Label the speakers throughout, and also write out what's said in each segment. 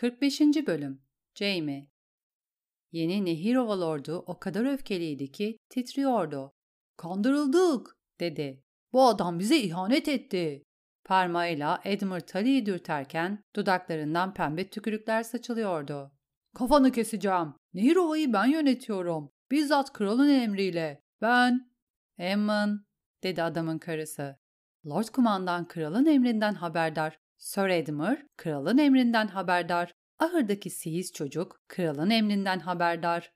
Speaker 1: 45. Bölüm Jamie Yeni Nehir Ovalordu o kadar öfkeliydi ki titriyordu. Kandırıldık dedi. Bu adam bize ihanet etti. Parmağıyla Edmund Tully'yi dürterken dudaklarından pembe tükürükler saçılıyordu. Kafanı keseceğim. Nehir Ova'yı ben yönetiyorum. Bizzat kralın emriyle. Ben... Emmon, dedi adamın karısı. Lord Kumandan kralın emrinden haberdar. Sir Edmund kralın emrinden haberdar. Ahırdaki siyiz çocuk kralın emrinden haberdar.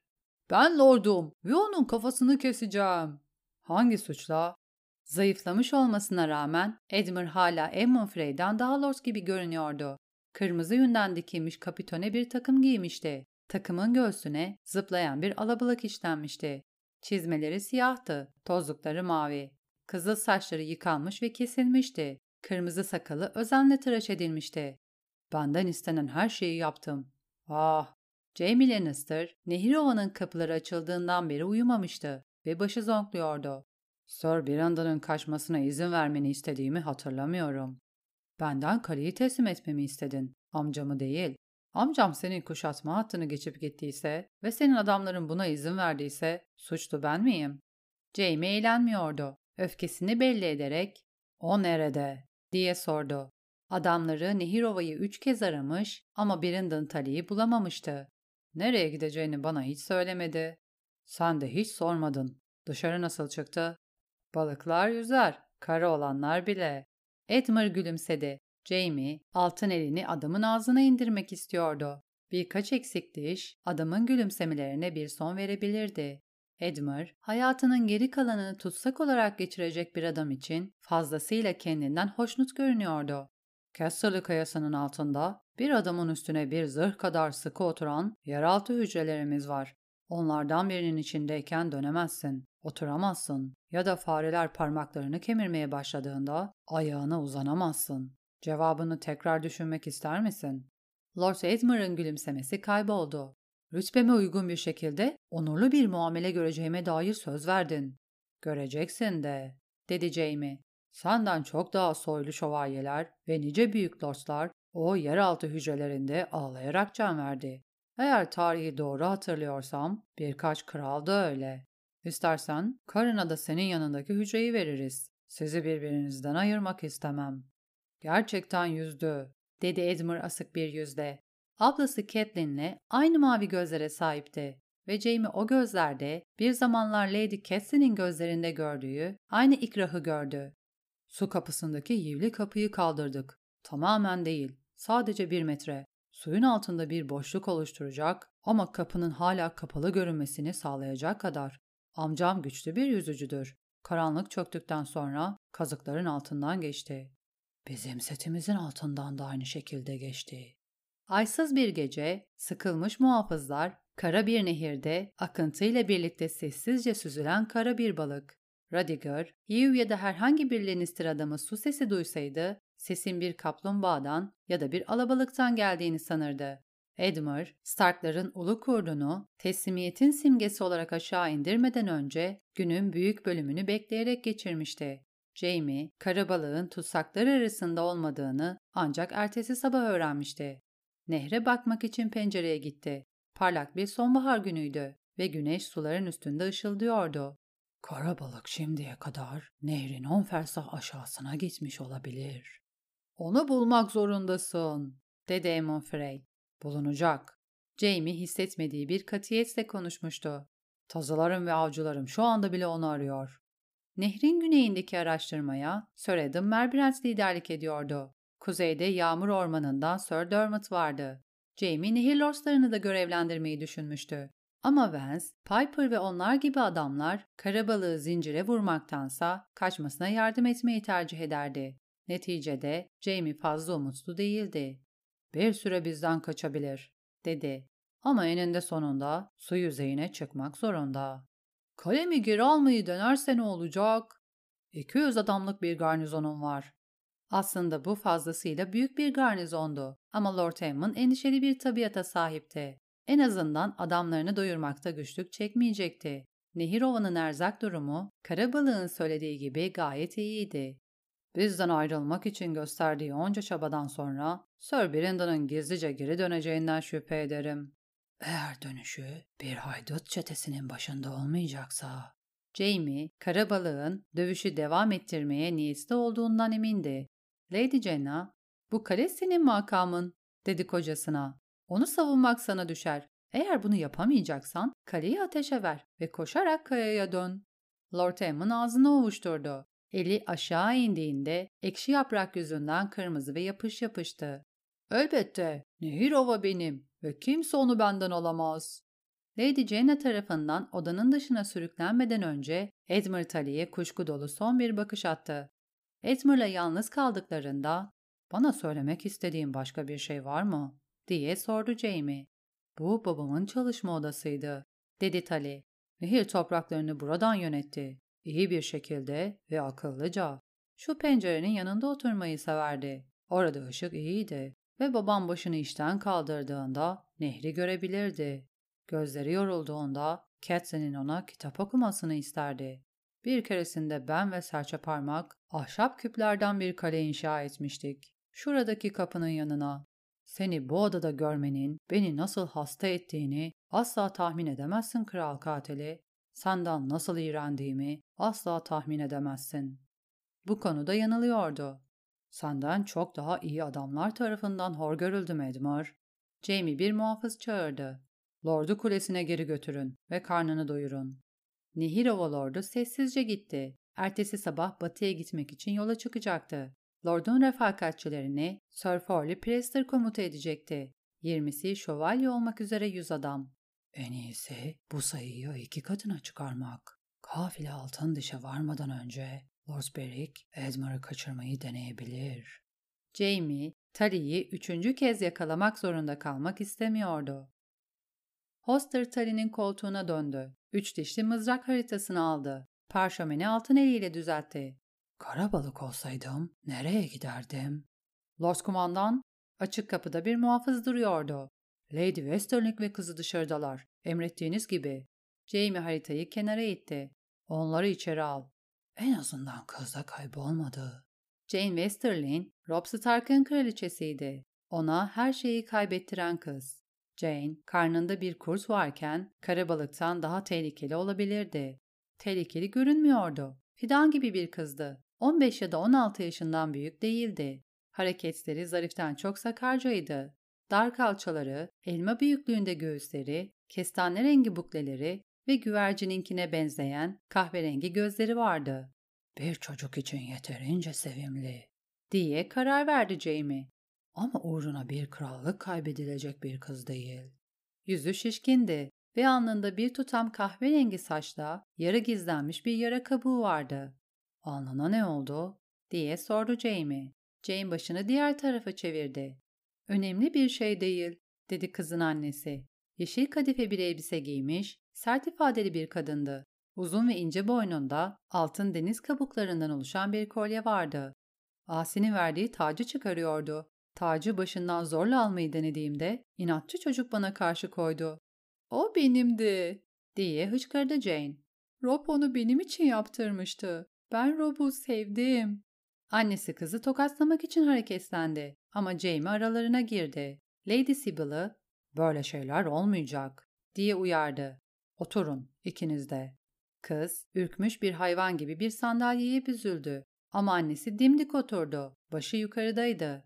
Speaker 1: Ben lordum ve onun kafasını keseceğim. Hangi suçla? Zayıflamış olmasına rağmen Edmund hala Edmund Frey'den daha lord gibi görünüyordu. Kırmızı yünden dikilmiş kapitone bir takım giymişti. Takımın göğsüne zıplayan bir alabalık işlenmişti. Çizmeleri siyahtı, tozlukları mavi. Kızıl saçları yıkanmış ve kesilmişti. Kırmızı sakalı özenle tıraş edilmişti. Benden istenen her şeyi yaptım. Ah! Jamie Lannister, Nehirova'nın kapıları açıldığından beri uyumamıştı ve başı zonkluyordu. Sir Brandon'ın kaçmasına izin vermeni istediğimi hatırlamıyorum. Benden kaleyi teslim etmemi istedin, amcamı değil. Amcam senin kuşatma hattını geçip gittiyse ve senin adamların buna izin verdiyse suçlu ben miyim? Jamie eğlenmiyordu. Öfkesini belli ederek ''O nerede?'' Diye sordu. Adamları Nehirova'yı üç kez aramış ama Brandon Tully'yi bulamamıştı. Nereye gideceğini bana hiç söylemedi. Sen de hiç sormadın. Dışarı nasıl çıktı? Balıklar yüzer, kara olanlar bile. Edmund gülümsedi. Jamie, altın elini adamın ağzına indirmek istiyordu. Birkaç eksik diş, adamın gülümsemelerine bir son verebilirdi. Edmund, hayatının geri kalanını tutsak olarak geçirecek bir adam için fazlasıyla kendinden hoşnut görünüyordu. Castle kayasının altında bir adamın üstüne bir zırh kadar sıkı oturan yeraltı hücrelerimiz var. Onlardan birinin içindeyken dönemezsin, oturamazsın ya da fareler parmaklarını kemirmeye başladığında ayağına uzanamazsın. Cevabını tekrar düşünmek ister misin? Lord Edmund'ın gülümsemesi kayboldu. Rütbeme uygun bir şekilde onurlu bir muamele göreceğime dair söz verdin. Göreceksin de, dedi Jamie. Senden çok daha soylu şövalyeler ve nice büyük lordlar o yeraltı hücrelerinde ağlayarak can verdi. Eğer tarihi doğru hatırlıyorsam birkaç kral da öyle. İstersen karına da senin yanındaki hücreyi veririz. Sizi birbirinizden ayırmak istemem. Gerçekten yüzdü, dedi Edmure asık bir yüzle. Ablası Catelyn'le aynı mavi gözlere sahipti ve Jamie o gözlerde bir zamanlar Lady Catelyn'in gözlerinde gördüğü aynı ikrahı gördü. Su kapısındaki yivli kapıyı kaldırdık. Tamamen değil, sadece bir metre. Suyun altında bir boşluk oluşturacak ama kapının hala kapalı görünmesini sağlayacak kadar. Amcam güçlü bir yüzücüdür. Karanlık çöktükten sonra kazıkların altından geçti. Bizim setimizin altından da aynı şekilde geçti. Aysız bir gece, sıkılmış muhafızlar, kara bir nehirde akıntıyla birlikte sessizce süzülen kara bir balık. Radiger, Hugh ya da herhangi bir Lannister adamı su sesi duysaydı, sesin bir kaplumbağadan ya da bir alabalıktan geldiğini sanırdı. Edmure, Starkların ulu kurdunu teslimiyetin simgesi olarak aşağı indirmeden önce günün büyük bölümünü bekleyerek geçirmişti. Jamie, karabalığın tutsaklar arasında olmadığını ancak ertesi sabah öğrenmişti. Nehre bakmak için pencereye gitti. Parlak bir sonbahar günüydü ve güneş suların üstünde ışıldıyordu. Karabalık şimdiye kadar nehrin on fersah aşağısına gitmiş olabilir. Onu bulmak zorundasın, dedi Aemon Frey. Bulunacak. Jamie hissetmediği bir katiyetle konuşmuştu. Tazılarım ve avcılarım şu anda bile onu arıyor. Nehrin güneyindeki araştırmaya Sir Adam Merbrand liderlik ediyordu. Kuzeyde Yağmur Ormanı'ndan Sir Dermot vardı. Jamie nehir lordlarını da görevlendirmeyi düşünmüştü. Ama Vance, Piper ve onlar gibi adamlar karabalığı zincire vurmaktansa kaçmasına yardım etmeyi tercih ederdi. Neticede Jamie fazla umutlu değildi. Bir süre bizden kaçabilir, dedi. Ama eninde sonunda su yüzeyine çıkmak zorunda. Kalemi geri almayı denerse ne olacak? 200 adamlık bir garnizonum var. Aslında bu fazlasıyla büyük bir garnizondu ama Lord Hammond endişeli bir tabiata sahipti. En azından adamlarını doyurmakta güçlük çekmeyecekti. Nehir Ova'nın erzak durumu, karabalığın söylediği gibi gayet iyiydi. Bizden ayrılmak için gösterdiği onca çabadan sonra Sir Brandon'ın gizlice geri döneceğinden şüphe ederim. Eğer dönüşü bir haydut çetesinin başında olmayacaksa. Jamie, karabalığın dövüşü devam ettirmeye niyetli olduğundan emindi. Lady Jenna, bu kale senin makamın, dedi kocasına. Onu savunmak sana düşer. Eğer bunu yapamayacaksan kaleyi ateşe ver ve koşarak kayaya dön. Lord Emmon ağzını ovuşturdu. Eli aşağı indiğinde ekşi yaprak yüzünden kırmızı ve yapış yapıştı. Elbette, Nehir Ova benim ve kimse onu benden alamaz. Lady Jane tarafından odanın dışına sürüklenmeden önce Edmure Tully'ye kuşku dolu son bir bakış attı. Edmure'la yalnız kaldıklarında ''Bana söylemek istediğin başka bir şey var mı?'' diye sordu Jamie. ''Bu babamın çalışma odasıydı.'' dedi Tully. Nehir topraklarını buradan yönetti. İyi bir şekilde ve akıllıca. Şu pencerenin yanında oturmayı severdi. Orada ışık iyiydi ve babam başını işten kaldırdığında nehri görebilirdi. Gözleri yorulduğunda Catson'in ona kitap okumasını isterdi. Bir keresinde ben ve serçe parmak ahşap küplerden bir kale inşa etmiştik. Şuradaki kapının yanına. Seni bu odada görmenin beni nasıl hasta ettiğini asla tahmin edemezsin kral katili. Senden nasıl iğrendiğimi asla tahmin edemezsin. Bu konuda yanılıyordu. Senden çok daha iyi adamlar tarafından hor görüldüm Edmar. Jamie bir muhafız çağırdı. Lord'u kulesine geri götürün ve karnını doyurun. Nihirova Lord'u sessizce gitti. Ertesi sabah batıya gitmek için yola çıkacaktı. Lord'un refakatçilerini Sir Forley Prester komuta edecekti. Yirmisi şövalye olmak üzere yüz adam. En iyisi bu sayıyı iki katına çıkarmak. Kafile altın dışa varmadan önce Lord Beric Edmund'u kaçırmayı deneyebilir. Jamie, Tully'yi üçüncü kez yakalamak zorunda kalmak istemiyordu. Hoster Tully'nin koltuğuna döndü. Üç dişli mızrak haritasını aldı. Parşömeni altın eliyle düzeltti. Kara balık olsaydım nereye giderdim? Lord Kumandan, açık kapıda bir muhafız duruyordu. Lady Westerling ve kızı dışarıdalar. Emrettiğiniz gibi. Jamie haritayı kenara itti. Onları içeri al. En azından kız da kaybolmadı. Jane Westerling, Rob Stark'ın kraliçesiydi. Ona her şeyi kaybettiren kız. Jane, karnında bir kurt varken karabalıktan daha tehlikeli olabilirdi. Tehlikeli görünmüyordu. Fidan gibi bir kızdı. 15 ya da 16 yaşından büyük değildi. Hareketleri zariften çok sakarcaydı. Dar kalçaları, elma büyüklüğünde göğüsleri, kestane rengi bukleleri ve güvercininkine benzeyen kahverengi gözleri vardı. Bir çocuk için yeterince sevimli, diye karar verdi Jamie. Ama uğruna bir krallık kaybedilecek bir kız değil. Yüzü şişkindi ve alnında bir tutam kahverengi saçla yarı gizlenmiş bir yara kabuğu vardı. Alnına ne oldu? diye sordu Jamie. Jane başını diğer tarafa çevirdi. Önemli bir şey değil, dedi kızın annesi. Yeşil kadife bir elbise giymiş, sert ifadeli bir kadındı. Uzun ve ince boynunda altın deniz kabuklarından oluşan bir kolye vardı. Asi'nin verdiği tacı çıkarıyordu. Tacı başından zorla almayı denediğimde inatçı çocuk bana karşı koydu. O benimdi diye hıçkırdı Jane. Rob onu benim için yaptırmıştı. Ben Rob'u sevdim. Annesi kızı tokatlamak için hareketlendi ama Jamie aralarına girdi. Lady Sybil'ı böyle şeyler olmayacak diye uyardı. Oturun ikiniz de. Kız ürkmüş bir hayvan gibi bir sandalyeye büzüldü ama annesi dimdik oturdu. Başı yukarıdaydı.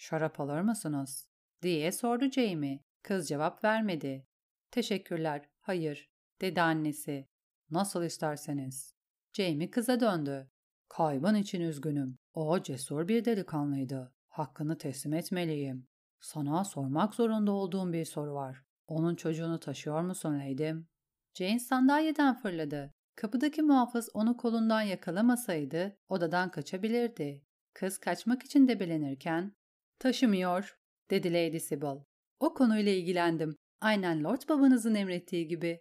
Speaker 1: Şarap alır mısınız? diye sordu Jamie. Kız cevap vermedi. Teşekkürler, hayır, dedi annesi. Nasıl isterseniz. Jamie kıza döndü. Kaybın için üzgünüm. O cesur bir delikanlıydı. Hakkını teslim etmeliyim. Sana sormak zorunda olduğum bir soru var. Onun çocuğunu taşıyor musun Leydim? Jane sandalyeden fırladı. Kapıdaki muhafız onu kolundan yakalamasaydı odadan kaçabilirdi. Kız kaçmak için debelenirken ''Taşımıyor'' dedi Lady Sybil. ''O konuyla ilgilendim. Aynen Lord babanızın emrettiği gibi.''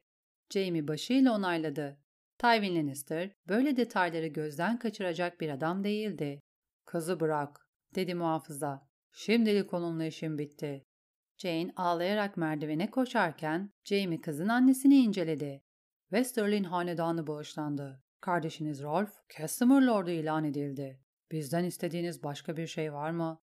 Speaker 1: Jamie başıyla onayladı. Tywin Lannister böyle detayları gözden kaçıracak bir adam değildi. ''Kızı bırak'' dedi muhafıza. ''Şimdilik onunla işim bitti.'' Jane ağlayarak merdivene koşarken Jamie kızın annesini inceledi. Westerlin hanedanı bağışlandı. Kardeşiniz Rolf, Casimir Lord'u ilan edildi. Bizden istediğiniz başka bir şey var mı?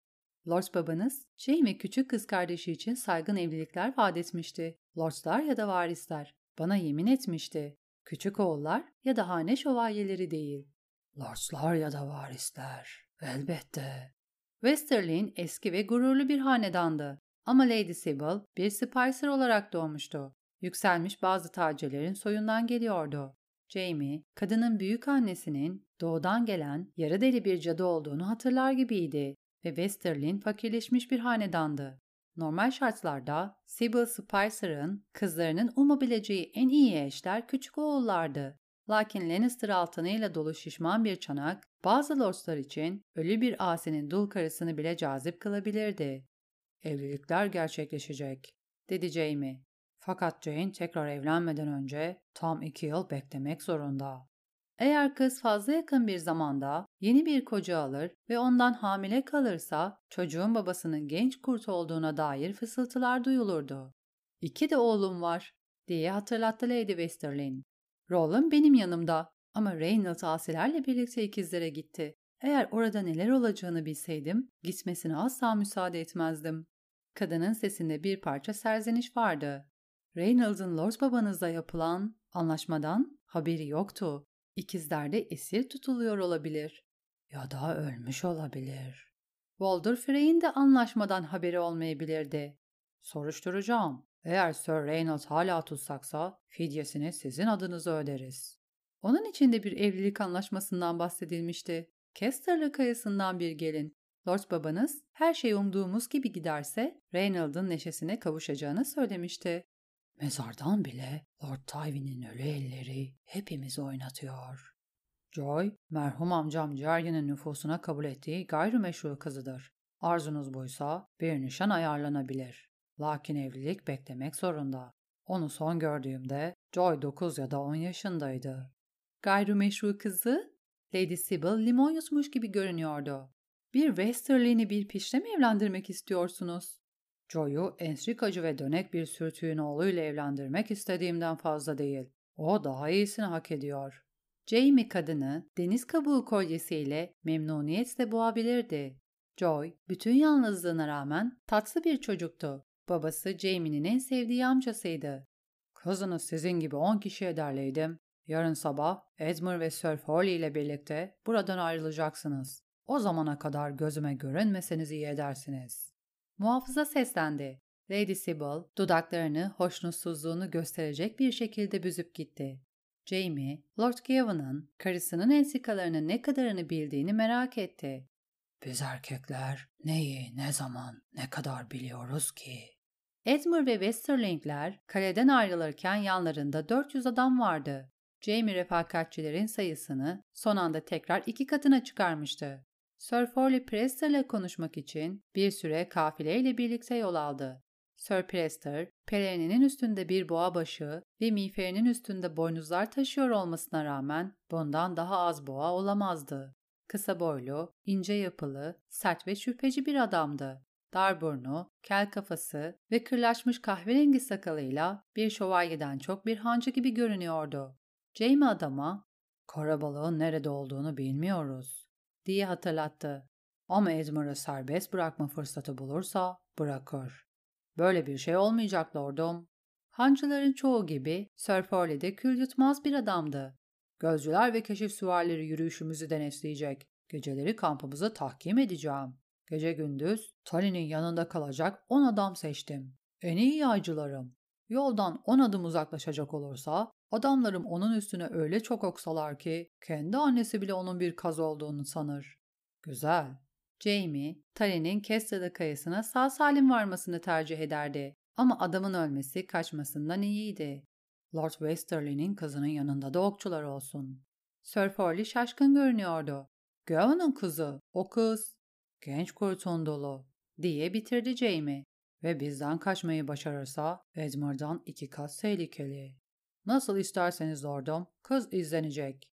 Speaker 1: Lords babanız, Jamie küçük kız kardeşi için saygın evlilikler vaat etmişti. Lordslar ya da varisler. Bana yemin etmişti. Küçük oğullar ya da hane şövalyeleri değil. Lordslar ya da varisler. Elbette. Westerlin eski ve gururlu bir hanedandı. Ama Lady Sybil bir Spicer olarak doğmuştu. Yükselmiş bazı tacirlerin soyundan geliyordu. Jamie, kadının büyük annesinin doğudan gelen yarı deli bir cadı olduğunu hatırlar gibiydi ve Westerlin fakirleşmiş bir hanedandı. Normal şartlarda Sybil Spicer'ın kızlarının umabileceği en iyi eşler küçük oğullardı. Lakin Lannister altınıyla dolu şişman bir çanak bazı lordslar için ölü bir asinin dul karısını bile cazip kılabilirdi. Evlilikler gerçekleşecek, dedi Jamie. Fakat Jane tekrar evlenmeden önce tam iki yıl beklemek zorunda. Eğer kız fazla yakın bir zamanda yeni bir koca alır ve ondan hamile kalırsa çocuğun babasının genç kurt olduğuna dair fısıltılar duyulurdu. İki de oğlum var diye hatırlattı Lady Westerlin. Roland benim yanımda ama Reynolds asilerle birlikte ikizlere gitti. Eğer orada neler olacağını bilseydim gitmesine asla müsaade etmezdim. Kadının sesinde bir parça serzeniş vardı. Reynolds'ın Lord babanızla yapılan anlaşmadan haberi yoktu. İkizler de esir tutuluyor olabilir. Ya da ölmüş olabilir. Walder Frey'in de anlaşmadan haberi olmayabilirdi. Soruşturacağım. Eğer Sir Reynolds hala tutsaksa fidyesini sizin adınıza öderiz. Onun için de bir evlilik anlaşmasından bahsedilmişti. Kester'lı kayasından bir gelin. Lord babanız her şey umduğumuz gibi giderse Reynolds'ın neşesine kavuşacağını söylemişti. Mezardan bile Lord Tywin'in ölü elleri hepimizi oynatıyor. Joy, merhum amcam Jerry'nin nüfusuna kabul ettiği gayrimeşru kızıdır. Arzunuz buysa bir nişan ayarlanabilir. Lakin evlilik beklemek zorunda. Onu son gördüğümde Joy 9 ya da 10 yaşındaydı. Gayrimeşru kızı? Lady Sybil limon yutmuş gibi görünüyordu. Bir Westerlin'i bir pişle mi evlendirmek istiyorsunuz? Joe'yu enstrikacı ve dönek bir sürtüğün oğluyla evlendirmek istediğimden fazla değil. O daha iyisini hak ediyor. Jamie kadını deniz kabuğu kolyesiyle memnuniyetle boğabilirdi. Joy, bütün yalnızlığına rağmen tatlı bir çocuktu. Babası Jamie'nin en sevdiği amcasıydı. Kızınız sizin gibi on kişiye derleydim. Yarın sabah Edmure ve Sir Foley ile birlikte buradan ayrılacaksınız. O zamana kadar gözüme görünmeseniz iyi edersiniz. Muhafıza seslendi. Lady Sybil dudaklarını hoşnutsuzluğunu gösterecek bir şekilde büzüp gitti. Jamie, Lord Gavan'ın karısının ensikalarının ne kadarını bildiğini merak etti. Biz erkekler neyi, ne zaman, ne kadar biliyoruz ki? Edmure ve Westerlingler kaleden ayrılırken yanlarında 400 adam vardı. Jamie refakatçilerin sayısını son anda tekrar iki katına çıkarmıştı. Sir Forley Prester'la konuşmak için bir süre kafileyle birlikte yol aldı. Sir Prester, pelerinin üstünde bir boğa başı ve miğferinin üstünde boynuzlar taşıyor olmasına rağmen bundan daha az boğa olamazdı. Kısa boylu, ince yapılı, sert ve şüpheci bir adamdı. Dar burnu, kel kafası ve kırlaşmış kahverengi sakalıyla bir şövalyeden çok bir hancı gibi görünüyordu. Jamie adama, ''Karabalığın nerede olduğunu bilmiyoruz diye hatırlattı. Ama Edmur'ı serbest bırakma fırsatı bulursa bırakır. Böyle bir şey olmayacak lordum. Hancıların çoğu gibi Sir Forley de kül yutmaz bir adamdı. Gözcüler ve keşif süvarileri yürüyüşümüzü denetleyecek. Geceleri kampımızı tahkim edeceğim. Gece gündüz Tali'nin yanında kalacak on adam seçtim. En iyi yaycılarım. Yoldan on adım uzaklaşacak olursa adamlarım onun üstüne öyle çok oksalar ki kendi annesi bile onun bir kaz olduğunu sanır. Güzel. Jamie, Tali'nin Kestrada kayasına sağ salim varmasını tercih ederdi. Ama adamın ölmesi kaçmasından iyiydi. Lord Westerly'nin kızının yanında da okçular olsun. Sir Forley şaşkın görünüyordu. Gawain'ın kızı, o kız. Genç kurtun dolu, diye bitirdi Jamie. Ve bizden kaçmayı başarırsa Edmur'dan iki kat tehlikeli. Nasıl isterseniz lordum, kız izlenecek.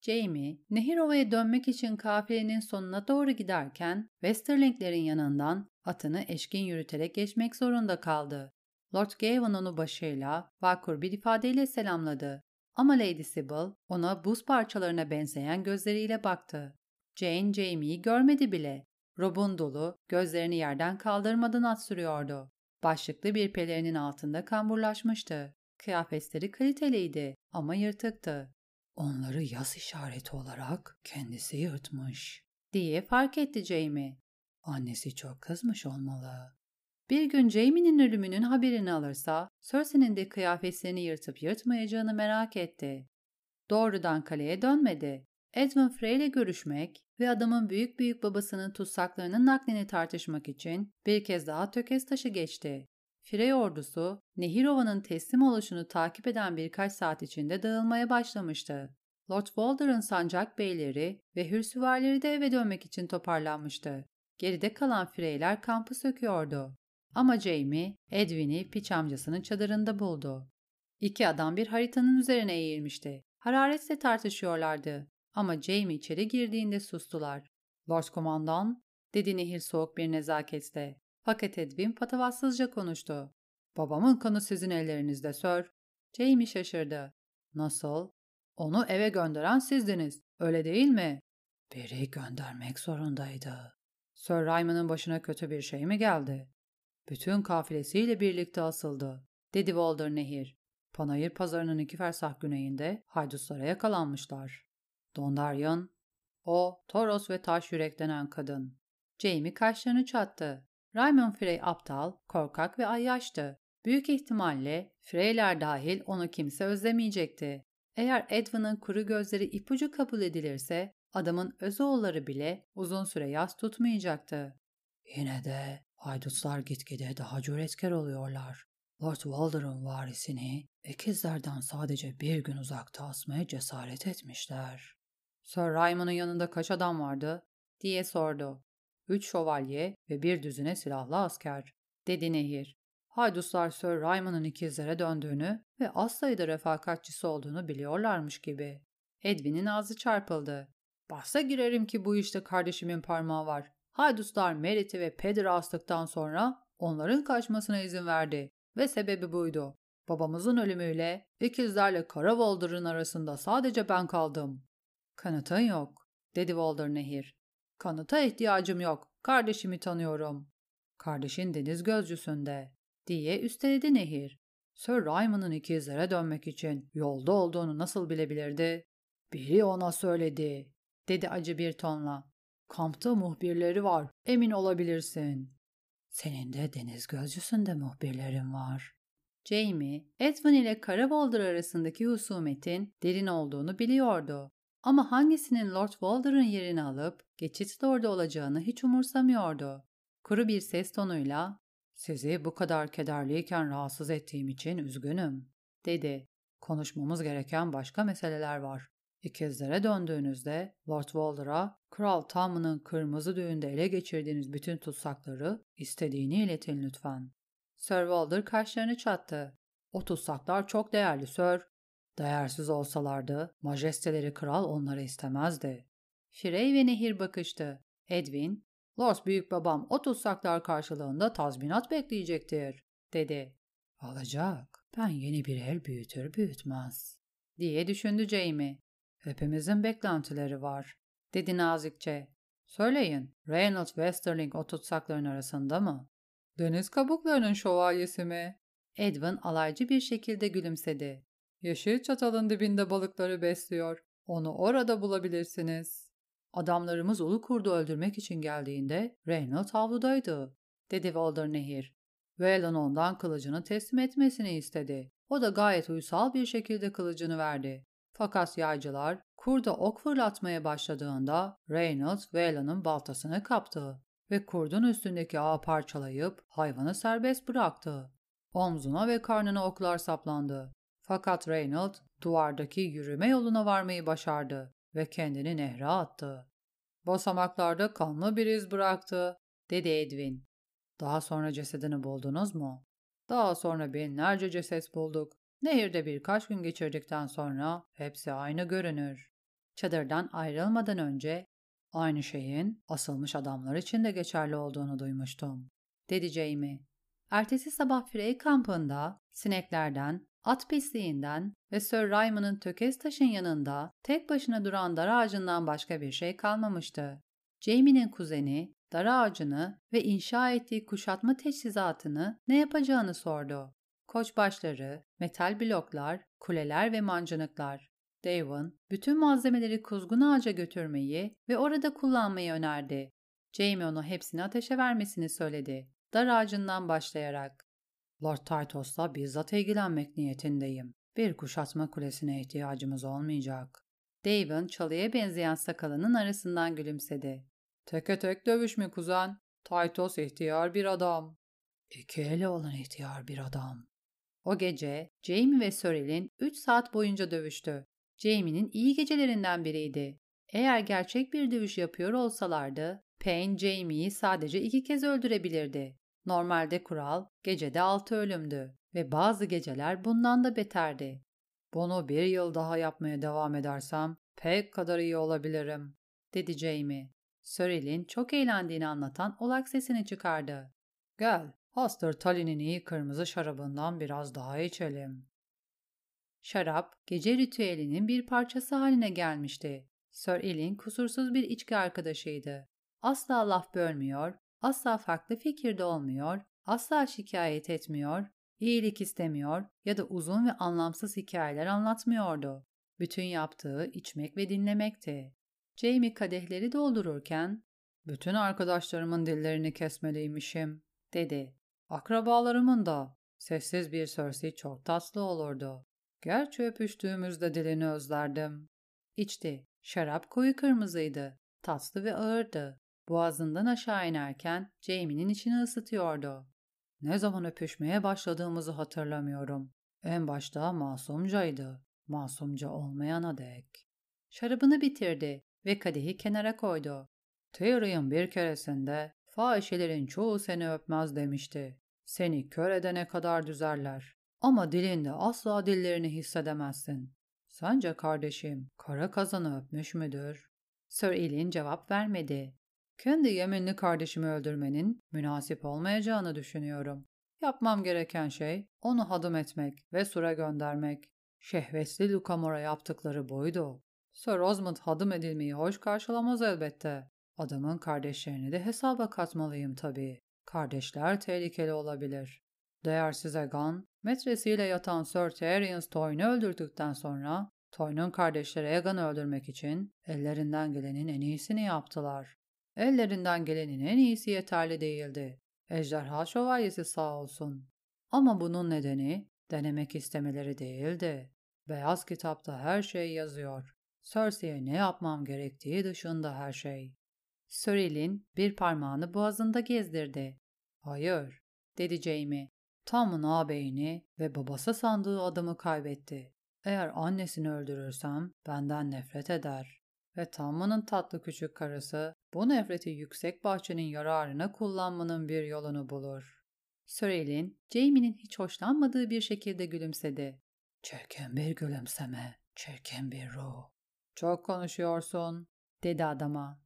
Speaker 1: Jamie, Nehirova'ya dönmek için kafilenin sonuna doğru giderken Westerlinglerin yanından atını eşkin yürüterek geçmek zorunda kaldı. Lord Gawain onu başıyla, vakur bir ifadeyle selamladı. Ama Lady Sybil ona buz parçalarına benzeyen gözleriyle baktı. Jane Jamie'yi görmedi bile. Robun dolu, gözlerini yerden kaldırmadan at sürüyordu. Başlıklı bir pelerinin altında kamburlaşmıştı. Kıyafetleri kaliteliydi ama yırtıktı. Onları yaz işareti olarak kendisi yırtmış diye fark etti Jamie. Annesi çok kızmış olmalı. Bir gün Jamie'nin ölümünün haberini alırsa Cersei'nin de kıyafetlerini yırtıp yırtmayacağını merak etti. Doğrudan kaleye dönmedi. Edwin Frey ile görüşmek ve adamın büyük büyük babasının tutsaklarının naklini tartışmak için bir kez daha tökez taşı geçti. Frey ordusu, Nehirova'nın teslim oluşunu takip eden birkaç saat içinde dağılmaya başlamıştı. Lord Walder'ın sancak beyleri ve hürsüvarileri de eve dönmek için toparlanmıştı. Geride kalan Freyler kampı söküyordu. Ama Jamie, Edwin'i piç amcasının çadırında buldu. İki adam bir haritanın üzerine eğilmişti. Hararetle tartışıyorlardı. Ama Jamie içeri girdiğinde sustular. Lord Komandan, dedi Nehir soğuk bir nezaketle. Fakat Edwin patavatsızca konuştu. Babamın kanı sizin ellerinizde, Sir. Jamie şaşırdı. Nasıl? Onu eve gönderen sizdiniz, öyle değil mi? Biri göndermek zorundaydı. Sir Ryman'ın başına kötü bir şey mi geldi? Bütün kafilesiyle birlikte asıldı, dedi Walder Nehir. Panayır pazarının iki fersah güneyinde haydutlara yakalanmışlar. Dondaryan, o Toros ve taş yürek denen kadın. Jamie kaşlarını çattı. Raymond Frey aptal, korkak ve ayyaştı. Büyük ihtimalle Freyler dahil onu kimse özlemeyecekti. Eğer Edwin'in kuru gözleri ipucu kabul edilirse adamın öz oğulları bile uzun süre yas tutmayacaktı. Yine de haydutlar gitgide daha cüretkar oluyorlar. Lord Walder'ın varisini ikizlerden sadece bir gün uzakta asmaya cesaret etmişler. Sir Ryman'ın yanında kaç adam vardı? diye sordu. Üç şövalye ve bir düzine silahlı asker, dedi Nehir. Hayduslar Sir Ryman'ın ikizlere döndüğünü ve az sayıda refakatçisi olduğunu biliyorlarmış gibi. Edwin'in ağzı çarpıldı. Bahse girerim ki bu işte kardeşimin parmağı var. Hayduslar Merit'i ve Peder'i astıktan sonra onların kaçmasına izin verdi ve sebebi buydu. Babamızın ölümüyle ikizlerle Kara Walder'ın arasında sadece ben kaldım. Kanıtın yok, dedi Walder Nehir. Kanıta ihtiyacım yok. Kardeşimi tanıyorum. Kardeşin deniz gözcüsünde, diye üsteledi Nehir. Sir Ryman'ın ikizlere dönmek için yolda olduğunu nasıl bilebilirdi? Biri ona söyledi, dedi acı bir tonla. Kampta muhbirleri var, emin olabilirsin. Senin de deniz gözcüsünde muhbirlerin var. Jamie, Edwin ile Karabolder arasındaki husumetin derin olduğunu biliyordu. Ama hangisinin Lord Walder'ın yerini alıp geçit orada olacağını hiç umursamıyordu. Kuru bir ses tonuyla ''Sizi bu kadar kederliyken rahatsız ettiğim için üzgünüm.'' dedi. ''Konuşmamız gereken başka meseleler var. İkizlere döndüğünüzde Lord Walder'a Kral Tom'un kırmızı düğünde ele geçirdiğiniz bütün tutsakları istediğini iletin lütfen.'' Sir Walder kaşlarını çattı. ''O tutsaklar çok değerli Sir. Değersiz olsalardı majesteleri kral onları istemezdi. Frey ve Nehir bakıştı. Edwin, Lord büyük babam o tutsaklar karşılığında tazminat bekleyecektir, dedi. Alacak. Ben yeni bir el büyütür büyütmez. Diye düşündü Jamie. Hepimizin beklentileri var, dedi nazikçe. Söyleyin, Reynolds Westerling o tutsakların arasında mı? Deniz kabuklarının şövalyesi mi? Edwin alaycı bir şekilde gülümsedi. Yeşil çatalın dibinde balıkları besliyor. Onu orada bulabilirsiniz. Adamlarımız ulu kurdu öldürmek için geldiğinde Reynolds avludaydı, dedi Walder Nehir. Whelan ondan kılıcını teslim etmesini istedi. O da gayet uysal bir şekilde kılıcını verdi. Fakat yaycılar kurda ok fırlatmaya başladığında Reynolds Whelan'ın baltasını kaptı ve kurdun üstündeki ağı parçalayıp hayvanı serbest bıraktı. Omzuna ve karnına oklar saplandı. Fakat Reynolds duvardaki yürüme yoluna varmayı başardı ve kendini nehre attı. Basamaklarda kanlı bir iz bıraktı, dedi Edwin. Daha sonra cesedini buldunuz mu? Daha sonra binlerce ceset bulduk. Nehirde birkaç gün geçirdikten sonra hepsi aynı görünür. Çadırdan ayrılmadan önce aynı şeyin asılmış adamlar için de geçerli olduğunu duymuştum, dedi Jamie. Ertesi sabah Frey kampında sineklerden at pisliğinden ve Sir Raymond'ın tökez taşın yanında tek başına duran dar ağacından başka bir şey kalmamıştı. Jamie'nin kuzeni dar ağacını ve inşa ettiği kuşatma teçhizatını ne yapacağını sordu. Koçbaşları, metal bloklar, kuleler ve mancınıklar. Davon, bütün malzemeleri kuzgun ağaca götürmeyi ve orada kullanmayı önerdi. Jamie onu hepsini ateşe vermesini söyledi. Dar ağacından başlayarak. Lord Titos'la bizzat ilgilenmek niyetindeyim. Bir kuşatma kulesine ihtiyacımız olmayacak. Davon çalıya benzeyen sakalının arasından gülümsedi. Teke tek dövüş mü kuzen? Titos ihtiyar bir adam. İki eli olan ihtiyar bir adam. O gece Jamie ve Sorel'in 3 saat boyunca dövüştü. Jamie'nin iyi gecelerinden biriydi. Eğer gerçek bir dövüş yapıyor olsalardı, Payne Jamie'yi sadece iki kez öldürebilirdi. Normalde kural gecede altı ölümdü ve bazı geceler bundan da beterdi. Bunu bir yıl daha yapmaya devam edersem pek kadar iyi olabilirim, dedi Jamie. Sorel'in çok eğlendiğini anlatan olak sesini çıkardı. Gel, Hastır Tully'nin iyi kırmızı şarabından biraz daha içelim. Şarap, gece ritüelinin bir parçası haline gelmişti. Sir Elin kusursuz bir içki arkadaşıydı. Asla laf bölmüyor, asla farklı fikirde olmuyor, asla şikayet etmiyor, iyilik istemiyor ya da uzun ve anlamsız hikayeler anlatmıyordu. Bütün yaptığı içmek ve dinlemekti. Jamie kadehleri doldururken, ''Bütün arkadaşlarımın dillerini kesmeliymişim.'' dedi. ''Akrabalarımın da.'' Sessiz bir Cersei çok tatlı olurdu. Gerçi öpüştüğümüzde dilini özlerdim. İçti. Şarap koyu kırmızıydı. Tatlı ve ağırdı. Boğazından aşağı inerken Jamie'nin içini ısıtıyordu. Ne zaman öpüşmeye başladığımızı hatırlamıyorum. En başta masumcaydı. Masumca olmayana dek. Şarabını bitirdi ve kadehi kenara koydu. Tyrion'un bir keresinde fahişelerin çoğu seni öpmez demişti. Seni kör edene kadar düzerler. Ama dilinde asla dillerini hissedemezsin. Sence kardeşim kara kazanı öpmüş müdür? Sir Elin cevap vermedi. Kendi Yemenli kardeşimi öldürmenin münasip olmayacağını düşünüyorum. Yapmam gereken şey onu hadım etmek ve sura göndermek. Şehvetli Lukamora yaptıkları buydu. Sir Osmond hadım edilmeyi hoş karşılamaz elbette. Adamın kardeşlerini de hesaba katmalıyım tabii. Kardeşler tehlikeli olabilir. Değersiz Egan, metresiyle yatan Sir Tyrion Toyn'u öldürdükten sonra Toyn'un kardeşleri Egan'ı öldürmek için ellerinden gelenin en iyisini yaptılar. Ellerinden gelenin en iyisi yeterli değildi. Ejderha şövalyesi sağ olsun. Ama bunun nedeni denemek istemeleri değildi. Beyaz kitapta her şey yazıyor. Cersei'ye ne yapmam gerektiği dışında her şey. Cyril'in bir parmağını boğazında gezdirdi. Hayır, dedi Jamie. Tom'un ağabeyini ve babası sandığı adamı kaybetti. Eğer annesini öldürürsem benden nefret eder. Ve Tom'un tatlı küçük karısı bu nefreti yüksek bahçenin yararına kullanmanın bir yolunu bulur. Cyril'in Jamie'nin hiç hoşlanmadığı bir şekilde gülümsedi. Çirkin bir gülümseme, çirkin bir ruh. Çok konuşuyorsun, dedi adama.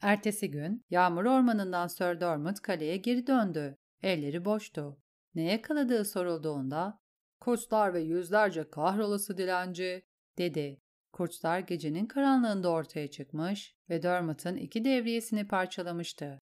Speaker 1: Ertesi gün Yağmur Ormanı'ndan Sir Dormant kaleye geri döndü. Elleri boştu. Ne yakaladığı sorulduğunda ''Kurtlar ve yüzlerce kahrolası dilenci'' dedi. Kurtlar gecenin karanlığında ortaya çıkmış ve Dermot'ın iki devriyesini parçalamıştı.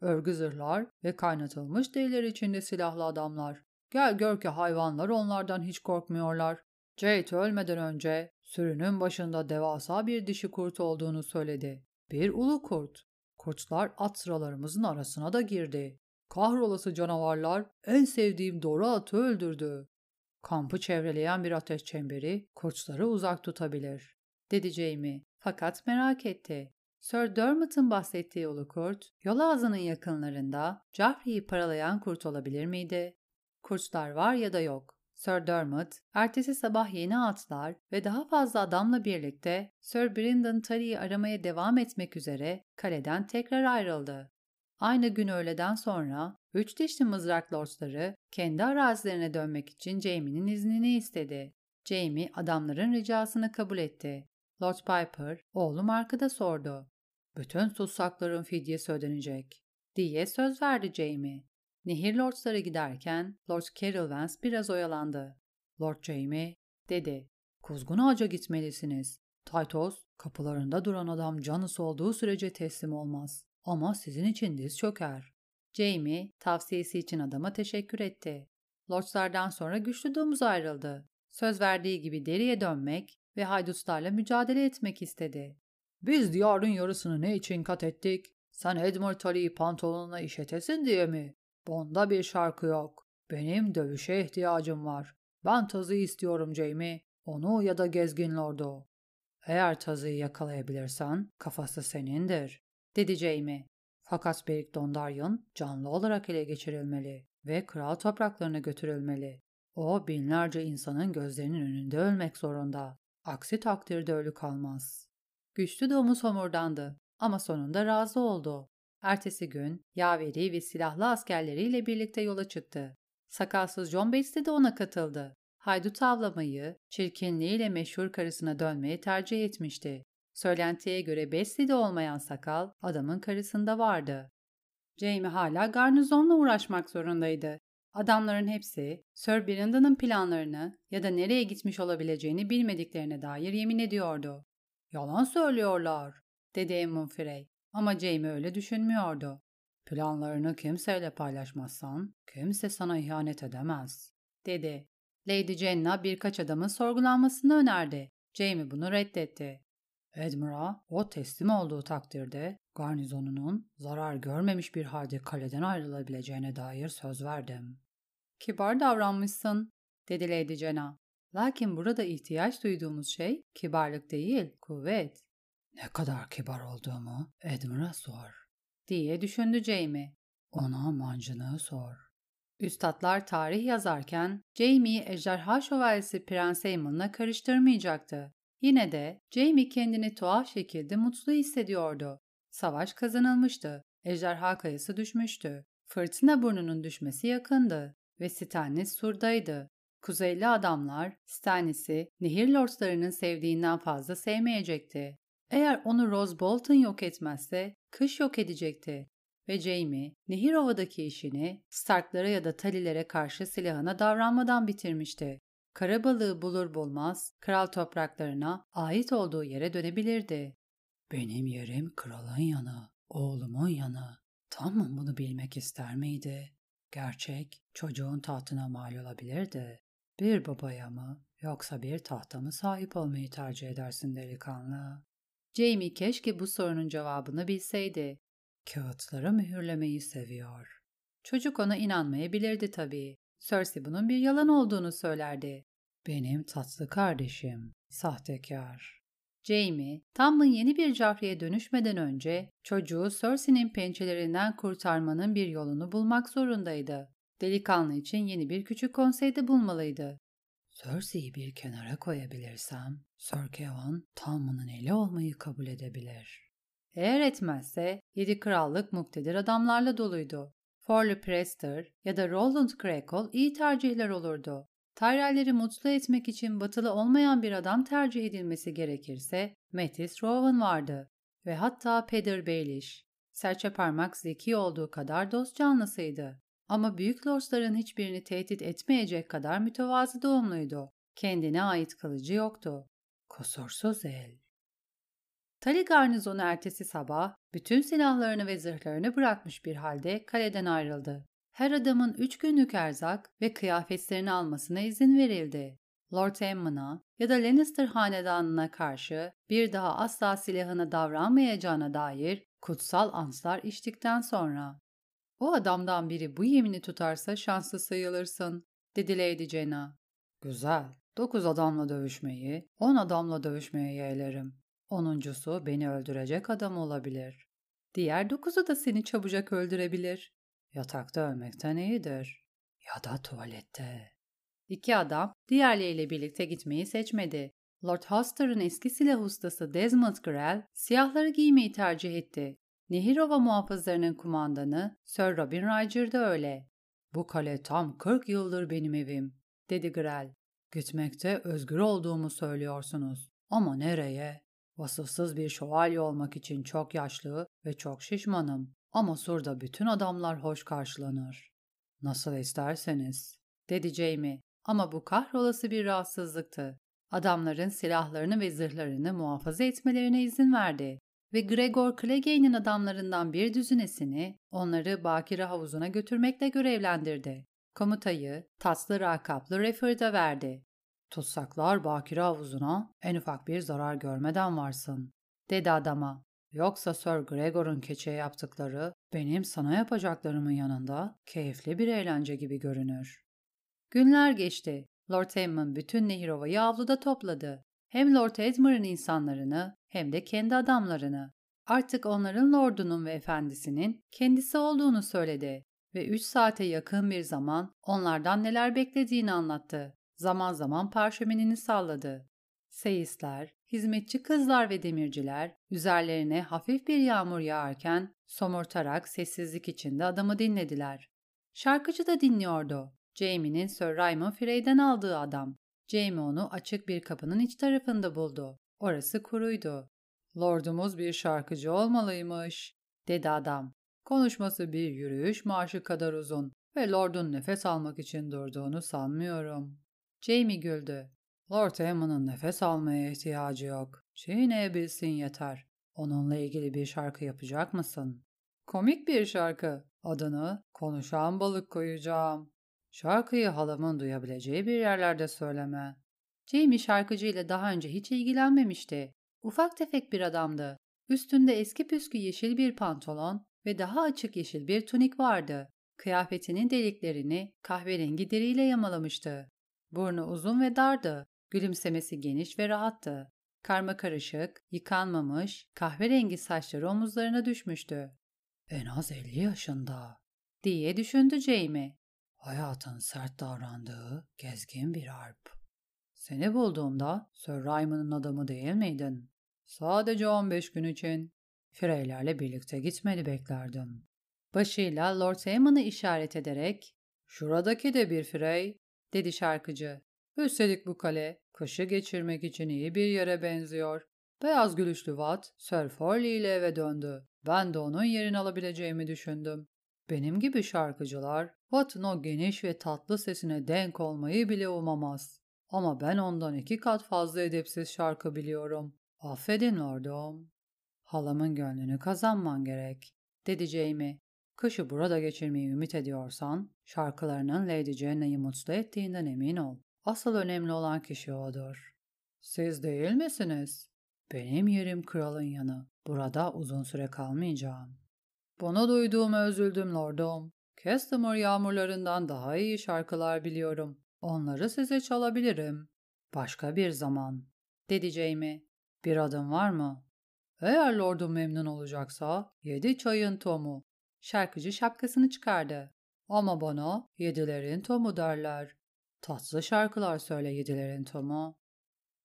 Speaker 1: Örgü zırhlar ve kaynatılmış deriler içinde silahlı adamlar. Gel gör ki hayvanlar onlardan hiç korkmuyorlar. Jade ölmeden önce sürünün başında devasa bir dişi kurt olduğunu söyledi. Bir ulu kurt. Kurtlar at sıralarımızın arasına da girdi. Kahrolası canavarlar en sevdiğim doğru atı öldürdü. Kampı çevreleyen bir ateş çemberi kurtları uzak tutabilir, dedi Jamie. Fakat merak etti. Sir Dermot'ın bahsettiği ulu kurt, yol ağzının yakınlarında Joffrey'i paralayan kurt olabilir miydi? Kurtlar var ya da yok. Sir Dermot, ertesi sabah yeni atlar ve daha fazla adamla birlikte Sir Brendan Tully'i aramaya devam etmek üzere kaleden tekrar ayrıldı. Aynı gün öğleden sonra üç dişli mızrak lordsları kendi arazilerine dönmek için Jaime'nin iznini istedi. Jaime adamların ricasını kabul etti. Lord Piper, oğlum arkada sordu. Bütün sussakların fidyesi ödenecek diye söz verdi Jaime. Nehir Lords'lara giderken Lord Carol Vance biraz oyalandı. Lord Jamie, dedi. Kuzgun ağaca gitmelisiniz. Taytos, kapılarında duran adam canısı olduğu sürece teslim olmaz. Ama sizin için diz çöker. Jamie, tavsiyesi için adama teşekkür etti. Lordlardan sonra güçlü domuz ayrıldı. Söz verdiği gibi deriye dönmek ve haydutlarla mücadele etmek istedi. Biz diyarın yarısını ne için kat ettik? Sen Edmund Tully'yi pantolonuna işetesin diye mi? Bunda bir şarkı yok. Benim dövüşe ihtiyacım var. Ben tazı istiyorum Jamie. Onu ya da gezgin lordu. Eğer tazıyı yakalayabilirsen kafası senindir, dedi Jamie. Fakat Beric Dondarrion canlı olarak ele geçirilmeli ve kral topraklarına götürülmeli. O binlerce insanın gözlerinin önünde ölmek zorunda. Aksi takdirde ölü kalmaz. Güçlü domuz homurdandı ama sonunda razı oldu. Ertesi gün yaveri ve silahlı askerleriyle birlikte yola çıktı. Sakalsız John Bates de ona katıldı. Haydut avlamayı, çirkinliğiyle meşhur karısına dönmeyi tercih etmişti. Söylentiye göre Besli'de olmayan sakal adamın karısında vardı. Jamie hala garnizonla uğraşmak zorundaydı. Adamların hepsi Sir Brandon'ın planlarını ya da nereye gitmiş olabileceğini bilmediklerine dair yemin ediyordu. Yalan söylüyorlar, dedi Emmon Frey. Ama Jamie öyle düşünmüyordu. Planlarını kimseyle paylaşmazsan kimse sana ihanet edemez, dedi. Lady Jenna birkaç adamın sorgulanmasını önerdi. Jamie bunu reddetti. Edmura o teslim olduğu takdirde garnizonunun zarar görmemiş bir halde kaleden ayrılabileceğine dair söz verdim. Kibar davranmışsın, dedi Lady Jenna. Lakin burada ihtiyaç duyduğumuz şey kibarlık değil, kuvvet. Ne kadar kibar olduğumu Edmura sor, diye düşündü Jamie. Ona mancını sor. Üstadlar tarih yazarken Jamie ejderha şövalyesi Prens Aemon'la karıştırmayacaktı. Yine de Jamie kendini tuhaf şekilde mutlu hissediyordu. Savaş kazanılmıştı. Ejderha kayası düşmüştü. Fırtına burnunun düşmesi yakındı ve Stannis surdaydı. Kuzeyli adamlar Stannis'i nehir lordlarının sevdiğinden fazla sevmeyecekti. Eğer onu Rose Bolton yok etmezse kış yok edecekti. Ve Jaime, nehir ovadaki işini Starklara ya da Talilere karşı silahına davranmadan bitirmişti. Kara balığı bulur bulmaz kral topraklarına ait olduğu yere dönebilirdi. Benim yerim kralın yanı, oğlumun yanı. Tam mı bunu bilmek ister miydi? Gerçek çocuğun tahtına mal olabilirdi. Bir babaya mı yoksa bir tahta mı sahip olmayı tercih edersin delikanlı? Jamie keşke bu sorunun cevabını bilseydi. Kağıtları mühürlemeyi seviyor. Çocuk ona inanmayabilirdi tabii. Cersei bunun bir yalan olduğunu söylerdi. Benim tatlı kardeşim, sahtekar. Jamie, Tommen yeni bir Joffrey'e dönüşmeden önce çocuğu Cersei'nin pençelerinden kurtarmanın bir yolunu bulmak zorundaydı. Delikanlı için yeni bir küçük konseyde bulmalıydı. Cersei'yi bir kenara koyabilirsem, Sir Kevan Tommen'ın eli olmayı kabul edebilir. Eğer etmezse yedi krallık muktedir adamlarla doluydu. Forley Prester ya da Roland Crackle iyi tercihler olurdu. Tyrell'leri mutlu etmek için batılı olmayan bir adam tercih edilmesi gerekirse Mattis Rowan vardı ve hatta Peter Baelish. Serçe parmak zeki olduğu kadar dost canlısıydı. Ama büyük lordların hiçbirini tehdit etmeyecek kadar mütevazı doğumluydu. Kendine ait kılıcı yoktu. Kusursuz el. Tali garnizonu ertesi sabah bütün silahlarını ve zırhlarını bırakmış bir halde kaleden ayrıldı. Her adamın üç günlük erzak ve kıyafetlerini almasına izin verildi. Lord Emmona ya da Lannister hanedanına karşı bir daha asla silahına davranmayacağına dair kutsal anslar içtikten sonra. O adamdan biri bu yemini tutarsa şanslı sayılırsın, dedi Lady Jenna. Güzel, dokuz adamla dövüşmeyi, on adamla dövüşmeye yeğlerim. Onuncusu beni öldürecek adam olabilir. Diğer dokuzu da seni çabucak öldürebilir. Yatakta ölmekten iyidir. Ya da tuvalette. İki adam diğerleriyle birlikte gitmeyi seçmedi. Lord Hoster'ın eski silah ustası Desmond Grell siyahları giymeyi tercih etti. Nehirova muhafızlarının kumandanı Sir Robin Ryger de öyle. Bu kale tam 40 yıldır benim evim, dedi Grell. Gitmekte özgür olduğumu söylüyorsunuz. Ama nereye? Vasıfsız bir şövalye olmak için çok yaşlı ve çok şişmanım. Ama Sur'da bütün adamlar hoş karşılanır. Nasıl isterseniz, dedi Jamie. Ama bu kahrolası bir rahatsızlıktı. Adamların silahlarını ve zırhlarını muhafaza etmelerine izin verdi ve Gregor Clegane'in adamlarından bir düzinesini onları Bakire havuzuna götürmekle görevlendirdi. Komutayı tatlı rakaplı Reford'a verdi. Tutsaklar Bakire havuzuna en ufak bir zarar görmeden varsın, dedi adama. Yoksa Sir Gregor'un keçeye yaptıkları benim sana yapacaklarımın yanında keyifli bir eğlence gibi görünür. Günler geçti. Lord Hamon bütün Nehirova'yı avluda topladı. Hem Lord Edmund'un insanlarını hem de kendi adamlarını. Artık onların lordunun ve efendisinin kendisi olduğunu söyledi ve üç saate yakın bir zaman onlardan neler beklediğini anlattı. Zaman zaman parşömenini salladı. Seyisler, hizmetçi kızlar ve demirciler üzerlerine hafif bir yağmur yağarken somurtarak sessizlik içinde adamı dinlediler. Şarkıcı da dinliyordu. Jamie'nin Sir Raymond Frey'den aldığı adam. Jamie onu açık bir kapının iç tarafında buldu. Orası kuruydu. Lordumuz bir şarkıcı olmalıymış, dedi adam. Konuşması bir yürüyüş marşı kadar uzun ve Lord'un nefes almak için durduğunu sanmıyorum. Jamie güldü. Lord Hammond'un nefes almaya ihtiyacı yok. Çiğneyebilsin yeter. Onunla ilgili bir şarkı yapacak mısın? Komik bir şarkı. Adını Konuşan Balık koyacağım. Şarkıyı halamın duyabileceği bir yerlerde söyleme. Jamie şarkıcıyla daha önce hiç ilgilenmemişti. Ufak tefek bir adamdı. Üstünde eski püskü yeşil bir pantolon ve daha açık yeşil bir tunik vardı. Kıyafetinin deliklerini kahverengi deriyle yamalamıştı. Burnu uzun ve dardı. Gülümsemesi geniş ve rahattı. Karma karışık, yıkanmamış, kahverengi saçları omuzlarına düşmüştü. En az elli yaşında, diye düşündü Jamie. Hayatın sert davrandığı gezgin bir harp. Seni bulduğumda Sir Raymond'un adamı değil miydin? Sadece 15 gün için. Freylerle birlikte gitmeni beklerdim. Başıyla Lord Hamon'ı işaret ederek ''Şuradaki de bir Frey'' dedi şarkıcı. Üstelik bu kale kışı geçirmek için iyi bir yere benziyor. Beyaz gülüşlü Watt Sir Forley ile eve döndü. Ben de onun yerini alabileceğimi düşündüm. Benim gibi şarkıcılar Watt'ın o geniş ve tatlı sesine denk olmayı bile umamaz. Ama ben ondan iki kat fazla edepsiz şarkı biliyorum. Affedin lordum. Halamın gönlünü kazanman gerek, dedi Jamie. Kışı burada geçirmeyi ümit ediyorsan, şarkılarının Lady Jenna'yı mutlu ettiğinden emin ol. Asıl önemli olan kişi odur. Siz değil misiniz? Benim yerim kralın yanı. Burada uzun süre kalmayacağım. Bunu duyduğuma üzüldüm lordum. Customer yağmurlarından daha iyi şarkılar biliyorum. Onları size çalabilirim. Başka bir zaman, dedi Jamie. Bir adım var mı? Eğer lordum memnun olacaksa yedi çayın tomu. Şarkıcı şapkasını çıkardı. Ama bana yedilerin tomu derler. Tatlı şarkılar söyle yedilerin tomu.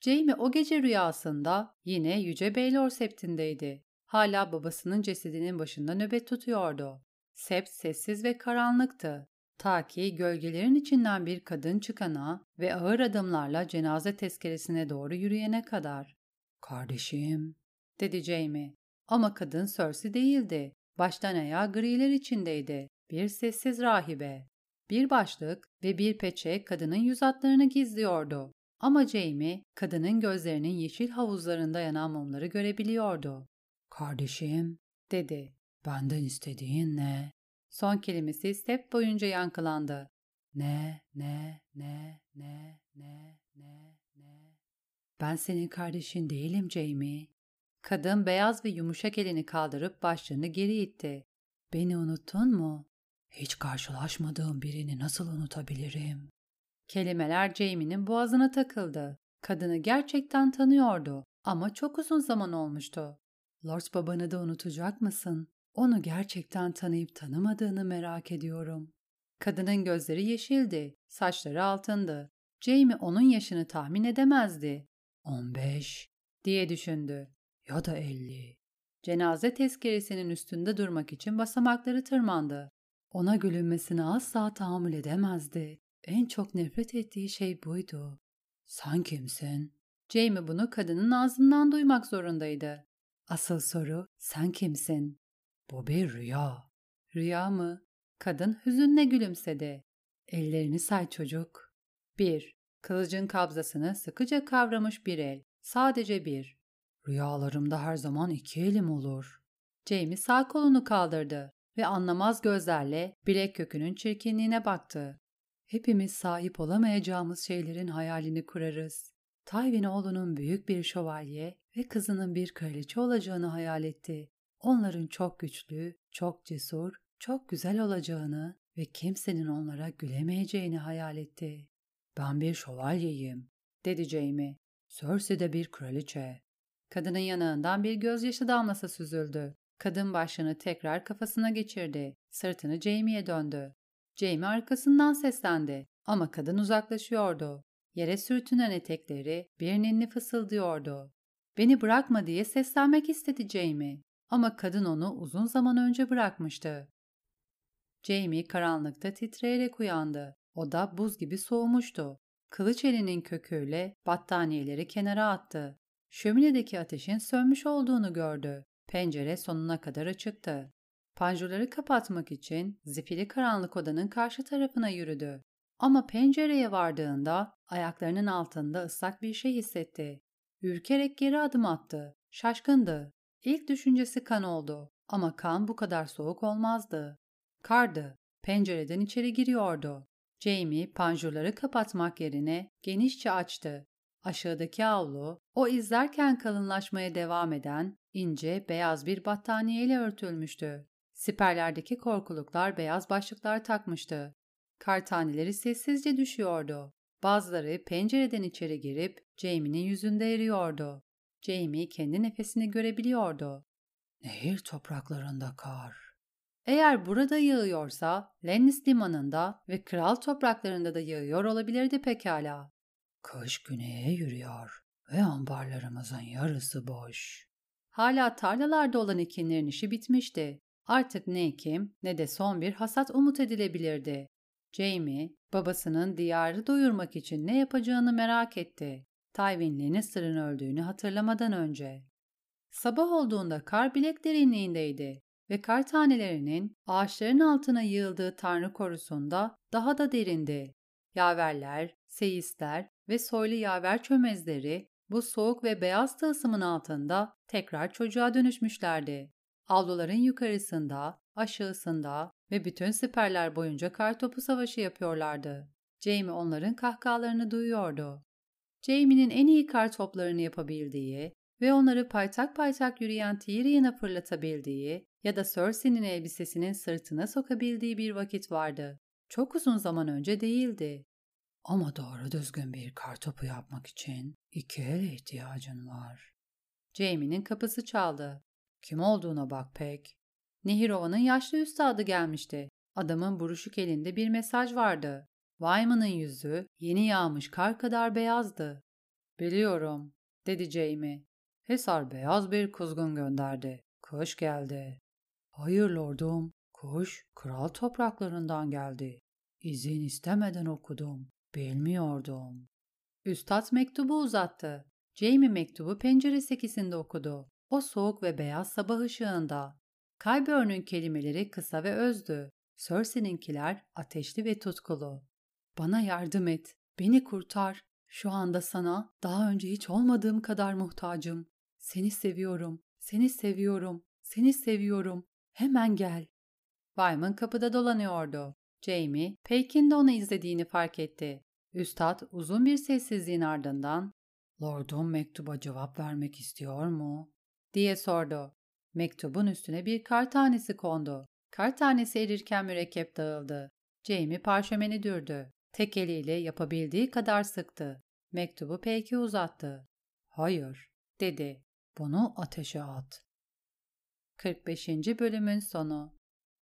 Speaker 1: Jamie o gece rüyasında yine Yüce Baylor septindeydi. Hala babasının cesedinin başında nöbet tutuyordu. Sept sessiz ve karanlıktı. Ta ki gölgelerin içinden bir kadın çıkana ve ağır adımlarla cenaze tezkeresine doğru yürüyene kadar. Kardeşim, dedi Jamie. Ama kadın Cersei değildi. Baştan ayağa griler içindeydi. Bir sessiz rahibe. Bir başlık ve bir peçe kadının yüz hatlarını gizliyordu. Ama Jamie, kadının gözlerinin yeşil havuzlarında yanan mumları görebiliyordu. Kardeşim, dedi. Benden istediğin ne? Son kelimesi step boyunca yankılandı. Ne, ne, ne, ne, ne, ne, ne. Ben senin kardeşin değilim Jamie. Kadın beyaz ve yumuşak elini kaldırıp başlarını geri itti. Beni unuttun mu? Hiç karşılaşmadığım birini nasıl unutabilirim? Kelimeler Jamie'nin boğazına takıldı. Kadını gerçekten tanıyordu ama çok uzun zaman olmuştu. Lord babanı da unutacak mısın? Onu gerçekten tanıyıp tanımadığını merak ediyorum. Kadının gözleri yeşildi, saçları altındı. Jamie onun yaşını tahmin edemezdi. On beş diye düşündü. Ya da elli. Cenaze tezkeresinin üstünde durmak için basamakları tırmandı. Ona gülünmesine asla tahammül edemezdi. En çok nefret ettiği şey buydu. Sen kimsin? Jamie bunu kadının ağzından duymak zorundaydı. Asıl soru sen kimsin? Bu bir rüya. Rüya mı? Kadın hüzünle gülümsedi. Ellerini say çocuk. Bir, kılıcın kabzasını sıkıca kavramış bir el. Sadece bir. Rüyalarımda her zaman iki elim olur. Jamie sağ kolunu kaldırdı ve anlamaz gözlerle bilek kökünün çirkinliğine baktı. Hepimiz sahip olamayacağımız şeylerin hayalini kurarız. Tywin oğlunun büyük bir şövalye ve kızının bir kraliçe olacağını hayal etti. Onların çok güçlü, çok cesur, çok güzel olacağını ve kimsenin onlara gülemeyeceğini hayal etti. Ben bir şövalyeyim, dedi Jamie. Cersei de bir kraliçe. Kadının yanağından bir gözyaşı damlası süzüldü. Kadın başını tekrar kafasına geçirdi. Sırtını Jamie'ye döndü. Jamie arkasından seslendi ama kadın uzaklaşıyordu. Yere sürtünen etekleri bir ninni fısıldıyordu. Beni bırakma diye seslenmek istedi Jamie ama kadın onu uzun zaman önce bırakmıştı. Jamie karanlıkta titreyerek uyandı. O da buz gibi soğumuştu. Kılıç elinin köküyle battaniyeleri kenara attı. Şöminedeki ateşin sönmüş olduğunu gördü. Pencere sonuna kadar açıktı. Panjurları kapatmak için zifiri karanlık odanın karşı tarafına yürüdü. Ama pencereye vardığında ayaklarının altında ıslak bir şey hissetti. Ürkerek geri adım attı. Şaşkındı. İlk düşüncesi kan oldu. Ama kan bu kadar soğuk olmazdı. Kardı. Pencereden içeri giriyordu. Jamie panjurları kapatmak yerine genişçe açtı. Aşağıdaki avlu, o izlerken kalınlaşmaya devam eden ince beyaz bir battaniyeyle örtülmüştü. Siperlerdeki korkuluklar beyaz başlıklar takmıştı. Kar taneleri sessizce düşüyordu. Bazıları pencereden içeri girip Jamie'nin yüzünde eriyordu. Jamie kendi nefesini görebiliyordu. Nehir topraklarında kar. Eğer burada yağıyorsa Lennis limanında ve kral topraklarında da yağıyor olabilirdi pekala. Kış güneye yürüyor ve ambarlarımızın yarısı boş. Hala tarlalarda olan ekinlerin işi bitmişti. Artık ne ekim ne de son bir hasat umut edilebilirdi. Jamie, babasının diyarı doyurmak için ne yapacağını merak etti. Tywin Lannister'ın öldüğünü hatırlamadan önce. Sabah olduğunda kar bilek derinliğindeydi ve kar tanelerinin ağaçların altına yığıldığı tanrı korusunda daha da derindi. Yaverler, seyisler ve soylu yaver çömezleri bu soğuk ve beyaz tılsımın altında tekrar çocuğa dönüşmüşlerdi. Avluların yukarısında, aşağısında ve bütün siperler boyunca kartopu savaşı yapıyorlardı. Jamie onların kahkahalarını duyuyordu. Jamie'nin en iyi kar toplarını yapabildiği ve onları paytak paytak yürüyen Tyrion'a fırlatabildiği ya da Cersei'nin elbisesinin sırtına sokabildiği bir vakit vardı. Çok uzun zaman önce değildi. Ama doğru düzgün bir kartopu yapmak için iki ele ihtiyacın var. Jamie'nin kapısı çaldı. Kim olduğuna bak pek. Nehirova'nın yaşlı üstadı gelmişti. Adamın buruşuk elinde bir mesaj vardı. Wyman'ın yüzü yeni yağmış kar kadar beyazdı. Biliyorum, dedi Jamie. Hesar beyaz bir kuzgun gönderdi. Kuş geldi. Hayır lordum, kuş kral topraklarından geldi. İzin istemeden okudum. Bilmiyordum. Üstad mektubu uzattı. Jamie mektubu pencere sekisinde okudu. O soğuk ve beyaz sabah ışığında. Kaybörn'ün kelimeleri kısa ve özdü. Cersei'ninkiler ateşli ve tutkulu. Bana yardım et, beni kurtar. Şu anda sana daha önce hiç olmadığım kadar muhtacım. Seni seviyorum, seni seviyorum, seni seviyorum. Hemen gel. Wyman kapıda dolanıyordu. Jamie, Peyk'in de onu izlediğini fark etti. Üstad uzun bir sessizliğin ardından ''Lordum mektuba cevap vermek istiyor mu?'' diye sordu. Mektubun üstüne bir kar tanesi kondu. Kar tanesi erirken mürekkep dağıldı. Jamie parşömeni dürdü. Tek eliyle yapabildiği kadar sıktı. Mektubu Peyk'e uzattı. ''Hayır'' dedi. ''Bunu ateşe at.'' 45. bölümün sonu